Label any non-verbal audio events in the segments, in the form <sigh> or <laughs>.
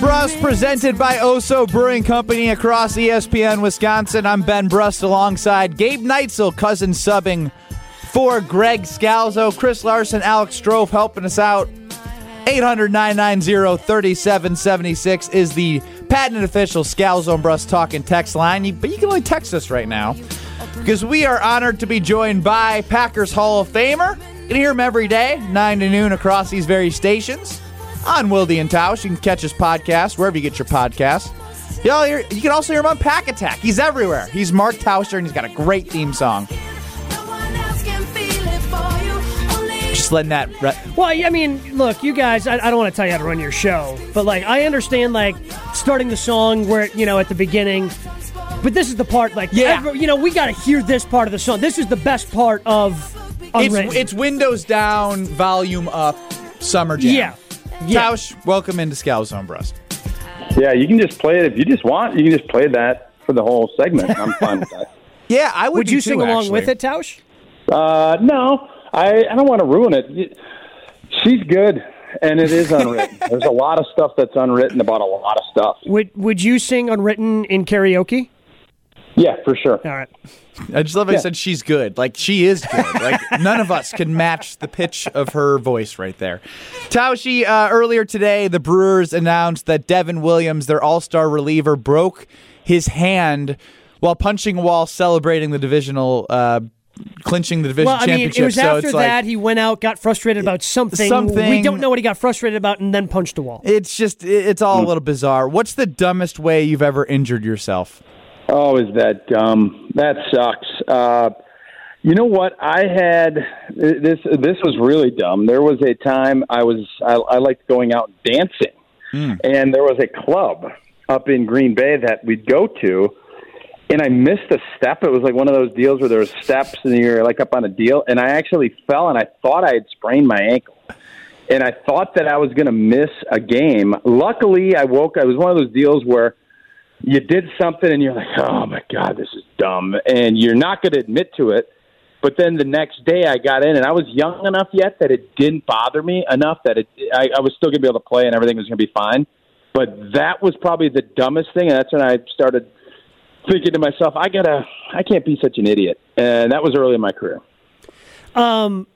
Brust, presented by Oso Brewing Company across ESPN Wisconsin. I'm Ben Brust alongside Gabe Neitzel, cousin subbing for Greg Scalzo, Chris Larson, Alex Strofe helping us out. 800 990 3776 is the patent official Scalzo and Brust talking text line. But you can only text us right now because we are honored to be joined by Packers Hall of Famer. You can hear him every day, 9 to noon across these very stations on Wildy and Tausch. You can catch his podcast wherever you get your podcasts. You're- you can also hear him on Pack Attack. He's everywhere. He's Mark Tauscher, and he's got a great theme song. Just letting that. Re- Well, I mean, look, you guys, I, I don't want to tell you how to run your show, but like, I understand like starting the song where, you know, at the beginning, but this is the part, like, Yeah. every- you know, we got to hear this part of the song. This is the best part of Unwritten. it's, it's windows down, volume up, summer jam. Yeah. Yeah. Tausch, welcome into Scalzo and Brust. Yeah, you can just play it if you just want. You can just play that for the whole segment. I'm <laughs> fine with that. Yeah, I would. Would be you too, sing along actually. with it, Tausch? Uh, no, I, I don't want to ruin it. She's good, and it is unwritten. <laughs> There's a lot of stuff that's unwritten about a lot of stuff. Would Would you sing Unwritten in karaoke? Yeah, for sure. All right. I just love how you said she's good. Like she is good. Like <laughs> none of us can match the pitch of her voice right there. Taushi, uh, earlier today, the Brewers announced that Devin Williams, their All-Star reliever, broke his hand while punching a wall, celebrating the divisional, uh, clinching the division Well, I mean, championship. it was so after it's that like he went out, got frustrated about something. Something- We don't know what he got frustrated about, and then punched a wall. it's just it's all a little bizarre. What's the dumbest way you've ever injured yourself? Oh, is that dumb? That sucks. Uh, you know what? I had this. This was really dumb. There was a time I was I, I liked going out dancing, and there was a club up in Green Bay that we'd go to, and I missed a step. It was like one of those deals where there was steps and you're like up on a deal, and I actually fell and I thought I had sprained my ankle. And I thought that I was going to miss a game. Luckily, I woke. I was one of those deals where you did something and you're like, oh my God, this is dumb. And you're not going to admit to it. But then the next day I got in and I was young enough yet that it didn't bother me enough that it, I, I was still going to be able to play and everything was going to be fine. But that was probably the dumbest thing. And that's when I started thinking to myself, I gotta, I can't be such an idiot. And that was early in my career. Um,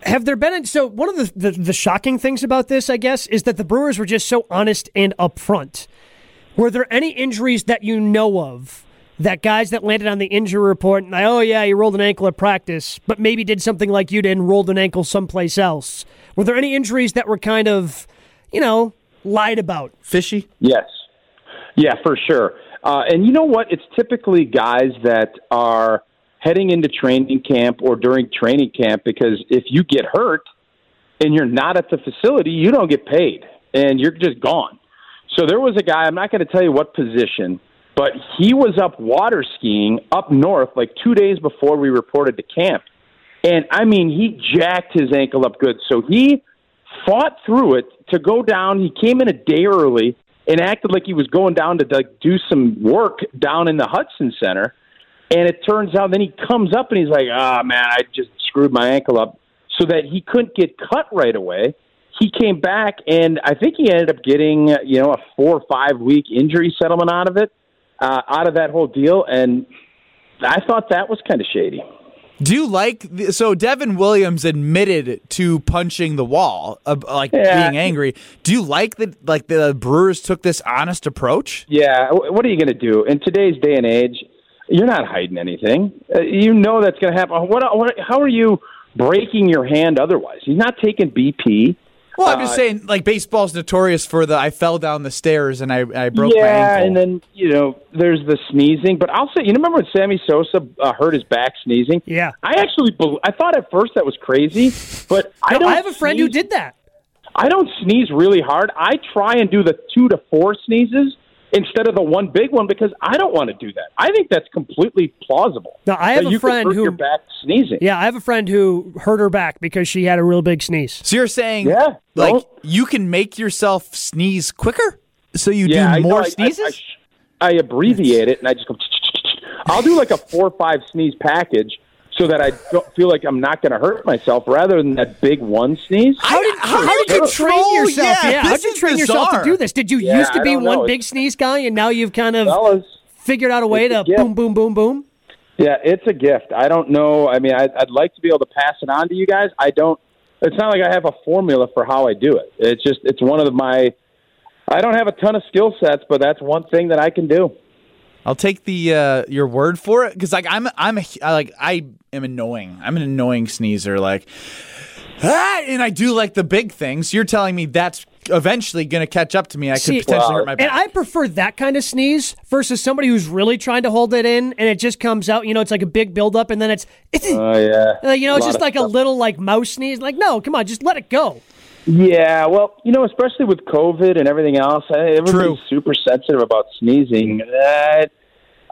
have there been so one of the, the the shocking things about this, I guess, is that the Brewers were just so honest and upfront. Were there any injuries that you know of that guys that landed on the injury report and oh yeah, you rolled an ankle at practice, but maybe did something like you did and rolled an ankle someplace else? Were there any injuries that were kind of, you know, lied about? Fishy. Yes. Yeah, for sure. Uh, and you know what? It's typically guys that are heading into training camp or during training camp because if you get hurt and you're not at the facility, you don't get paid and you're just gone. So there was a guy, I'm not going to tell you what position, but he was up water skiing up north like two days before we reported to camp. And I mean, he jacked his ankle up good. So he fought through it to go down. He came in a day early and acted like he was going down to do some work down in the Hutson Center. And it turns out then he comes up and he's like, "Ah, man, I just screwed my ankle up," so that he couldn't get cut right away. He came back, and I think he ended up getting, you know, a four or five week injury settlement out of it, uh, out of that whole deal. And I thought that was kind of shady. Do you like the, so Devin Williams admitted to punching the wall, uh, like Yeah. being angry. Do you like that like the Brewers took this honest approach? Yeah, what are you going to do in today's day and age? You're not hiding anything. Uh, you know that's going to happen. What, what? How are you breaking your hand otherwise? He's not taking BP. Well, I'm just Uh, saying like baseball's notorious for the I fell down the stairs and I, I broke yeah, my ankle. Yeah, and then you know there's the sneezing. But I'll say, you remember when Sammy Sosa uh, hurt his back sneezing? Yeah. I actually, bel I thought at first that was crazy, but I don't. I have a friend who did that. I don't sneeze really hard. I try and do the two to four sneezes instead of the one big one because I don't want to do that. I think that's completely plausible. Now I have a you friend hurt who- your back sneezing. Yeah, I have a friend who hurt her back because she had a real big sneeze. so you're saying Yeah, like don't- you can make yourself sneeze quicker? So you Yeah, do more I- I- sneezes? I, I abbreviate it and I just go. <laughs> I'll do like a four or five sneeze package so that I don't feel like I'm not going to hurt myself rather than that big one sneeze. How did, how, how did you train yourself? yeah, how did you is train yourself to do this? Did you Yeah, used to be one know. big sneeze guy, and now you've kind of Fellas, figured out a way to a boom, boom, boom, boom? Yeah, it's a gift. I don't know. I mean, I'd, I'd like to be able to pass it on to you guys. I don't. It's not like I have a formula for how I do it. It's just it's one of my. I don't have a ton of skill sets, but that's one thing that I can do. I'll take the uh, your word for it because like I'm I'm a, I, like I am annoying. I'm an annoying sneezer. Like ah, and I do like the big things. You're telling me that's eventually going to catch up to me. I could See, potentially Well, hurt my back. And I prefer that kind of sneeze versus somebody who's really trying to hold it in and it just comes out. You know, it's like a big buildup and then it's, it's <laughs> Oh yeah. like, you know, it's just of like a little like mouse sneeze. Like, no, come on, just let it go. Yeah, well, you know, especially with COVID and everything else, everybody's True. super sensitive about sneezing. Uh,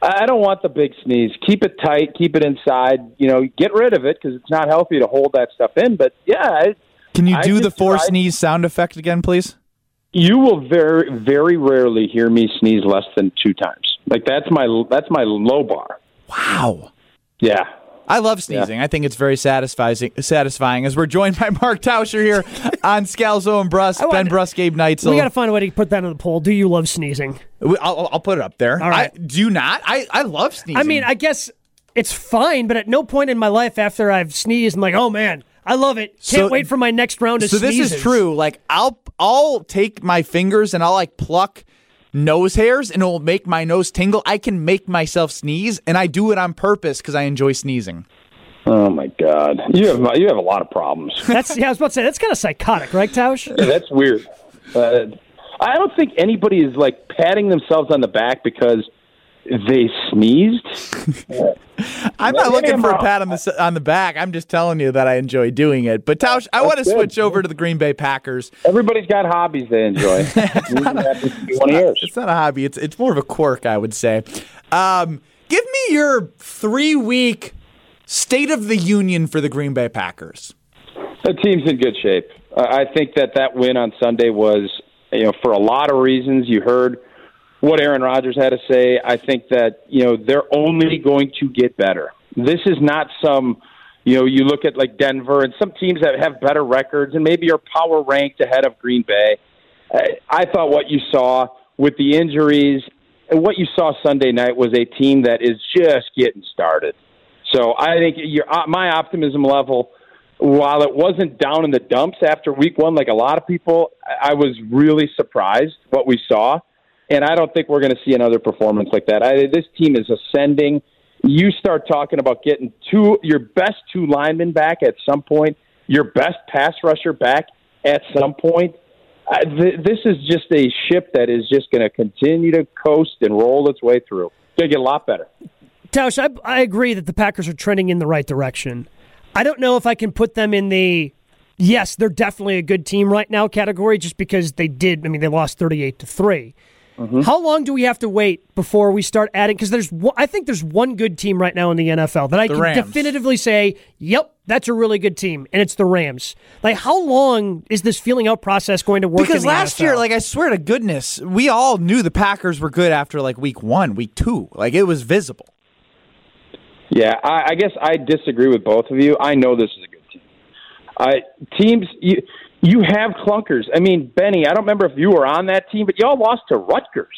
I don't want the big sneeze. Keep it tight. Keep it inside. You know, get rid of it because it's not healthy to hold that stuff in. But yeah, I, Can you I do the just four tried- sneeze sound effect again, please? you will very, very rarely hear me sneeze less than two times. Like that's my that's my low bar. Wow. Yeah. I love sneezing. I think it's very satisfying. Satisfying as we're joined by <laughs> Mark Tauscher here on Scalzo and Brust, want- Ben Brust, Gabe Neitzel. We got to find a way to put that on the poll. Do you love sneezing? I'll, I'll put it up there. All right. I do not. I, I love sneezing. I mean, I guess it's fine, but at no point in my life after I've sneezed, I'm like, oh man, I love it. Can't So- wait for my next round of so this is true. Like I'll I'll take my fingers and I'll like pluck nose hairs and it'll make my nose tingle. I can make myself sneeze, and I do it on purpose because I enjoy sneezing. Oh my God, you have you have a lot of problems. <laughs> That's yeah, I was about to say that's kind of psychotic, right, Tausch? That's weird. Uh, I don't think anybody is like patting themselves on the back because they sneezed. <laughs> I'm not looking for a pat on the on the back. I'm just telling you that I enjoy doing it. But Tausch, I want to switch over to the Green Bay Packers. Everybody's got hobbies they enjoy. To be one of yours. It's not a hobby. It's it's more of a quirk, I would say. Um, give me your three week state of the union for the Green Bay Packers. The team's in good shape. Uh, I think that that win on Sunday was, you know, for a lot of reasons. You heard what Aaron Rodgers had to say. I think that you know they're only going to get better. This is not some, you know, you look at like Denver and some teams that have better records and maybe are power ranked ahead of Green Bay. I, thought what you saw with the injuries and what you saw Sunday night was a team that is just getting started. So I think your, uh, my optimism level, while it wasn't down in the dumps after week one, like a lot of people, I was really surprised what we saw. And I don't think we're going to see another performance like that. I, this team is ascending. You start talking about getting two, your best two linemen back at some point, your best pass rusher back at some point. I, th- this is just a ship that is just going to continue to coast and roll its way through. It's going to get a lot better. Tausch, I, I agree that the Packers are trending in the right direction. I don't know if I can put them in the yes, they're definitely a good team right now category just because they did. I mean, they lost 38 to 3. Mm-hmm. How long do we have to wait before we start adding? Because there's, one- I think there's one good team right now in the NFL that I can Rams. definitively say, yep, that's a really good team, and it's the Rams. Like, how long is this feeling out process going to work? in Because the last NFL? year, like I swear to goodness, we all knew the Packers were good after like week one, week two. Like it was visible. Yeah, I, I guess I disagree with both of you. I know this is a good team. I teams you you have clunkers. I mean, Benny, I don't remember if you were on that team, but y'all lost to Rutgers.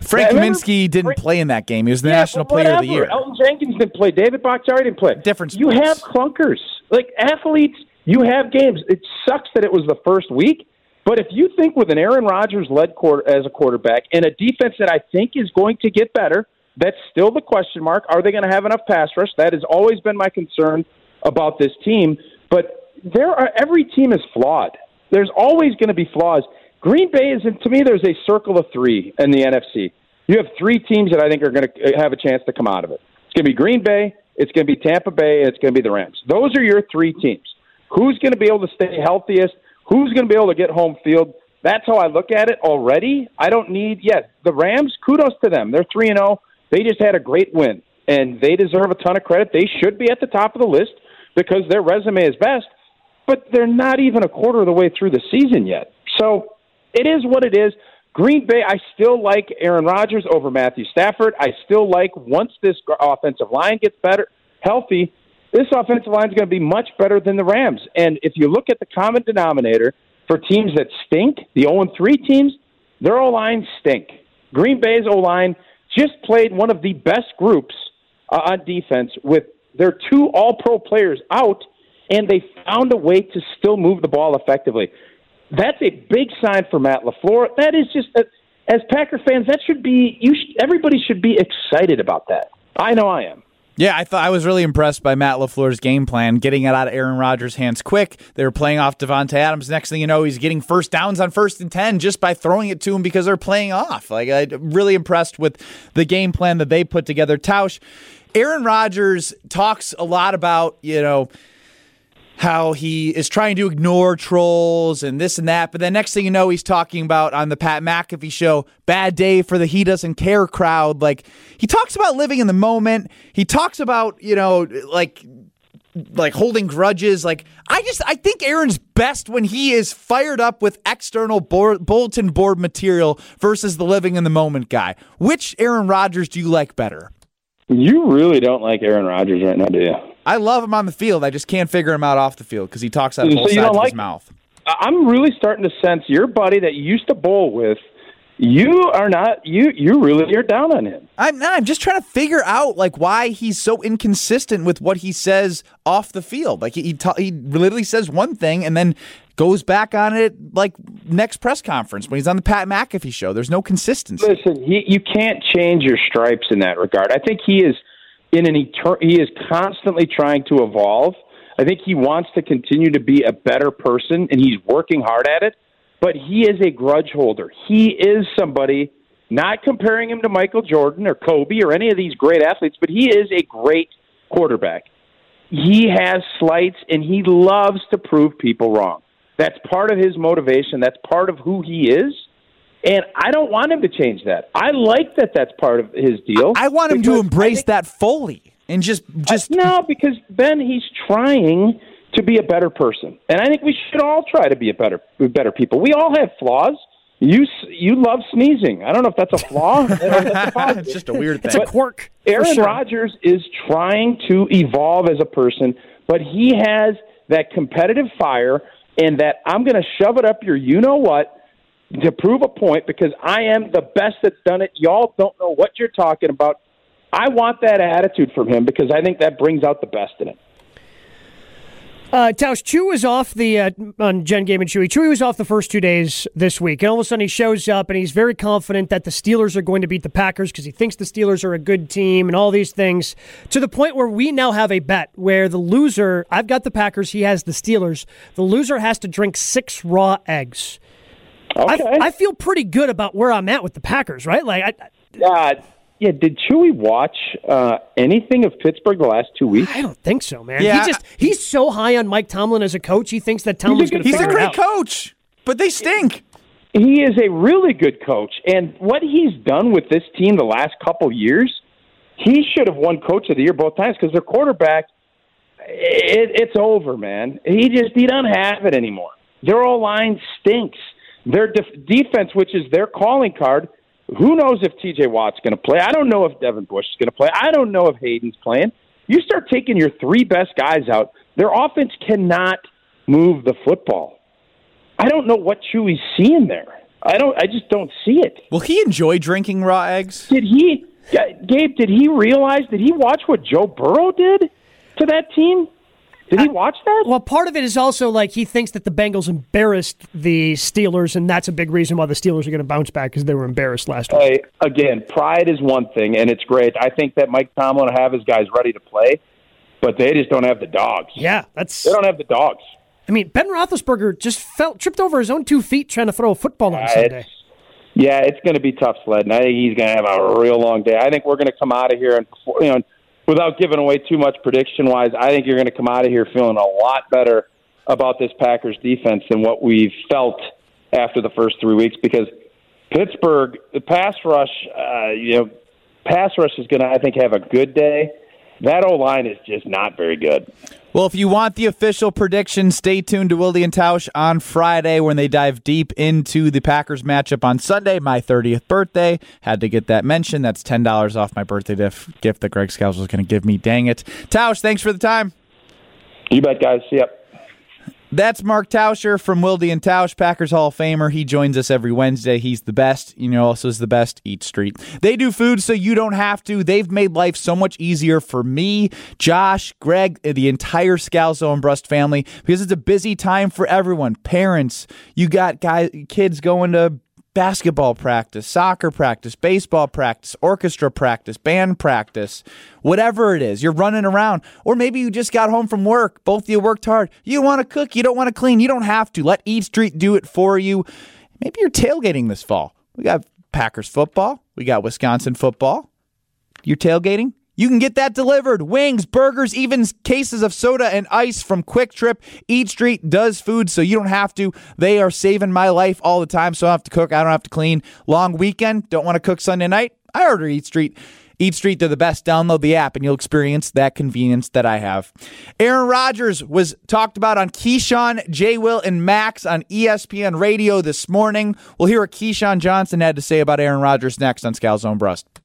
Frank Yeah, didn't play in that game. He was the Yeah, National Player of the. Year. Elgton Jenkins didn't play. David Bakhtiari didn't play. Different You have clunkers. Like athletes, you have games. It sucks that it was the first week, but if you think with an Aaron Rodgers led quarter as a quarterback and a defense that I think is going to get better, that's still the question mark. Are they going to have enough pass rush? That has always been my concern about this team. But there are every team is flawed. There's always going to be flaws. Green Bay is, to me, there's a circle of three in the NFC. You have three teams that I think are going to uh, have a chance to come out of it. It's going to be Green Bay, it's going to be Tampa Bay, and it's going to be the Rams. Those are your three teams. Who's going to be able to stay healthiest? Who's going to be able to get home field? That's how I look at it already. I don't need yet the Rams. Kudos to them. They're three and zero. They just had a great win, and they deserve a ton of credit. They should be at the top of the list because their resume is best. But they're not even a quarter of the way through the season yet. So it is what it is. Green Bay, I still like Aaron Rodgers over Matthew Stafford. I still like once this offensive line gets better, healthy, this offensive line is going to be much better than the Rams. And if you look at the common denominator for teams that stink, the 0 3 teams, their O line stink. Green Bay's O line just played one of the best groups uh, on defense with their two All Pro players out, and they found a way to still move the ball effectively. That's a big sign for Matt LaFleur. That is just, a, as Packer fans, that should be you. Everybody should be excited about that. I know I am. Yeah, I thought I was really impressed by Matt LaFleur's game plan, getting it out of Aaron Rodgers' hands quick. They were playing off Davante Adams. Next thing you know, he's getting first downs on first and ten just by throwing it to him because they're playing off. Like I'm really impressed with the game plan that they put together. Tausch, Aaron Rodgers talks a lot about, you know, how he is trying to ignore trolls and this and that. But then next thing you know, he's talking about on the Pat McAfee show, bad day for the he doesn't care crowd. Like he talks about living in the moment. He talks about, you know, like like holding grudges. Like I just I think Aaron's best when he is fired up with external board, bulletin board material versus the living in the moment guy. Which Aaron Rodgers do you like better? You really don't like Aaron Rodgers right now, do you? I love him on the field. I just can't figure him out off the field because he talks out of both sides don't of like- his mouth. I'm really starting to sense your buddy that you used to bowl with. You are not you. You really are down on him. I'm not. I'm just trying to figure out like why he's so inconsistent with what he says off the field. Like he he, ta- he literally says one thing and then goes back on it like next press conference when he's on the Pat McAfee show. There's no consistency. Listen, he, you can't change your stripes in that regard. I think he is in an etern- he is constantly trying to evolve. I think he wants to continue to be a better person, and he's working hard at it. But he is a grudge holder. He is somebody. Not comparing him to Michael Jordan or Kobe or any of these great athletes, but he is a great quarterback. He has slights, and he loves to prove people wrong. That's part of his motivation. That's part of who he is. And I don't want him to change that. I like that that's part of his deal. I want him to embrace think- that fully and just just no, because Ben, he's trying to be a better person, and I think we should all try to be a better, better people. We all have flaws. You you love sneezing. I don't know if that's a flaw. I don't know if that's a <laughs> it's just a weird thing. It's a quirk. for Aaron sure. Rodgers is trying to evolve as a person, but he has that competitive fire and that I'm going to shove it up your you know what to prove a point because I am the best that's done it. Y'all don't know what you're talking about. I want that attitude from him because I think that brings out the best in him. Uh, Tausch, Chew was off the uh, on Jen Game and Chewy. Chewy was off the first two days this week, and all of a sudden he shows up and he's very confident that the Steelers are going to beat the Packers because he thinks the Steelers are a good team and all these things. To the point where we now have a bet where the loser, I've got the Packers, he has the Steelers. The loser has to drink six raw eggs. Okay. I, I feel pretty good about where I'm at with the Packers, right? Like, I, uh, yeah, did Chewy watch uh, anything of Pittsburgh the last two weeks? I don't think so, man. Yeah. He just he's so high on Mike Tomlin as a coach. He thinks that Tomlin's going to He's a great out. coach, but they stink. he is a really good coach, and what he's done with this team the last couple years, he should have won Coach of the Year both times because their quarterback, it, it's over, man. He just he doesn't have it anymore. Their O line stinks. Their def- defense, which is their calling card, who knows if T.J. Watt's going to play? I don't know if Devin Bush is going to play. I don't know if Hayden's playing. You start taking your three best guys out, their offense cannot move the football. I don't know what Chewy's seeing there. I don't. I just don't see it. Will he enjoy drinking raw eggs? Did he, Gabe? Did he realize? Did he watch what Joe Burrow did to that team? Did he watch that? Well, part of it is also like he thinks that the Bengals embarrassed the Steelers, and that's a big reason why the Steelers are going to bounce back because they were embarrassed last week. Again, pride is one thing, and it's great. I think that Mike Tomlin will have his guys ready to play, but they just don't have the dogs. Yeah, that's. They don't have the dogs. I mean, Ben Roethlisberger just felt tripped over his own two feet trying to throw a football on Uh, Sunday. it's- yeah, it's going to be tough sledding. I think he's going to have a real long day. I think we're going to come out of here and you know, without giving away too much prediction wise, I think you're going to come out of here feeling a lot better about this Packers defense than what we've felt after the first three weeks because Pittsburgh, the pass rush, uh, you know, pass rush is going to, I think, have a good day. That O line is just not very good. Well, if you want the official prediction, stay tuned to Willie and Tausch on Friday when they dive deep into the Packers matchup on Sunday, my 30th birthday. Had to get that mentioned. That's $10 off my birthday gift, gift that Greg Scalzo was going to give me. Dang it. Tausch, thanks for the time. You bet, guys. See ya. That's Mark Tauscher from Wildy and Tausch, Packers Hall of Famer. He joins us every Wednesday. He's the best. You know, also is the best. Eat Street. They do food so you don't have to. They've made life so much easier for me, Josh, Greg, the entire Scalzo and Brust family because it's a busy time for everyone. Parents, you got guys, kids going to basketball practice, soccer practice, baseball practice, orchestra practice, band practice, whatever it is. You're running around. Or maybe you just got home from work. Both of you worked hard. You want to cook, you don't want to clean. You don't have to. Let Eat Street do it for you. Maybe you're tailgating this fall. We got Packers football, we got Wisconsin football. You're tailgating? You can get that delivered. Wings, burgers, even cases of soda and ice from QuikTrip. Eat Street does food so you don't have to. They are saving my life all the time, so I don't have to cook. I don't have to clean. Long weekend, don't want to cook Sunday night? I order Eat Street. Eat Street, they're the best. Download the app and you'll experience that convenience that I have. Aaron Rodgers was talked about on Keyshawn, J. Will, and Max on ESPN Radio this morning. We'll hear what Keyshawn Johnson had to say about Aaron Rodgers next on Scalzo and Brust.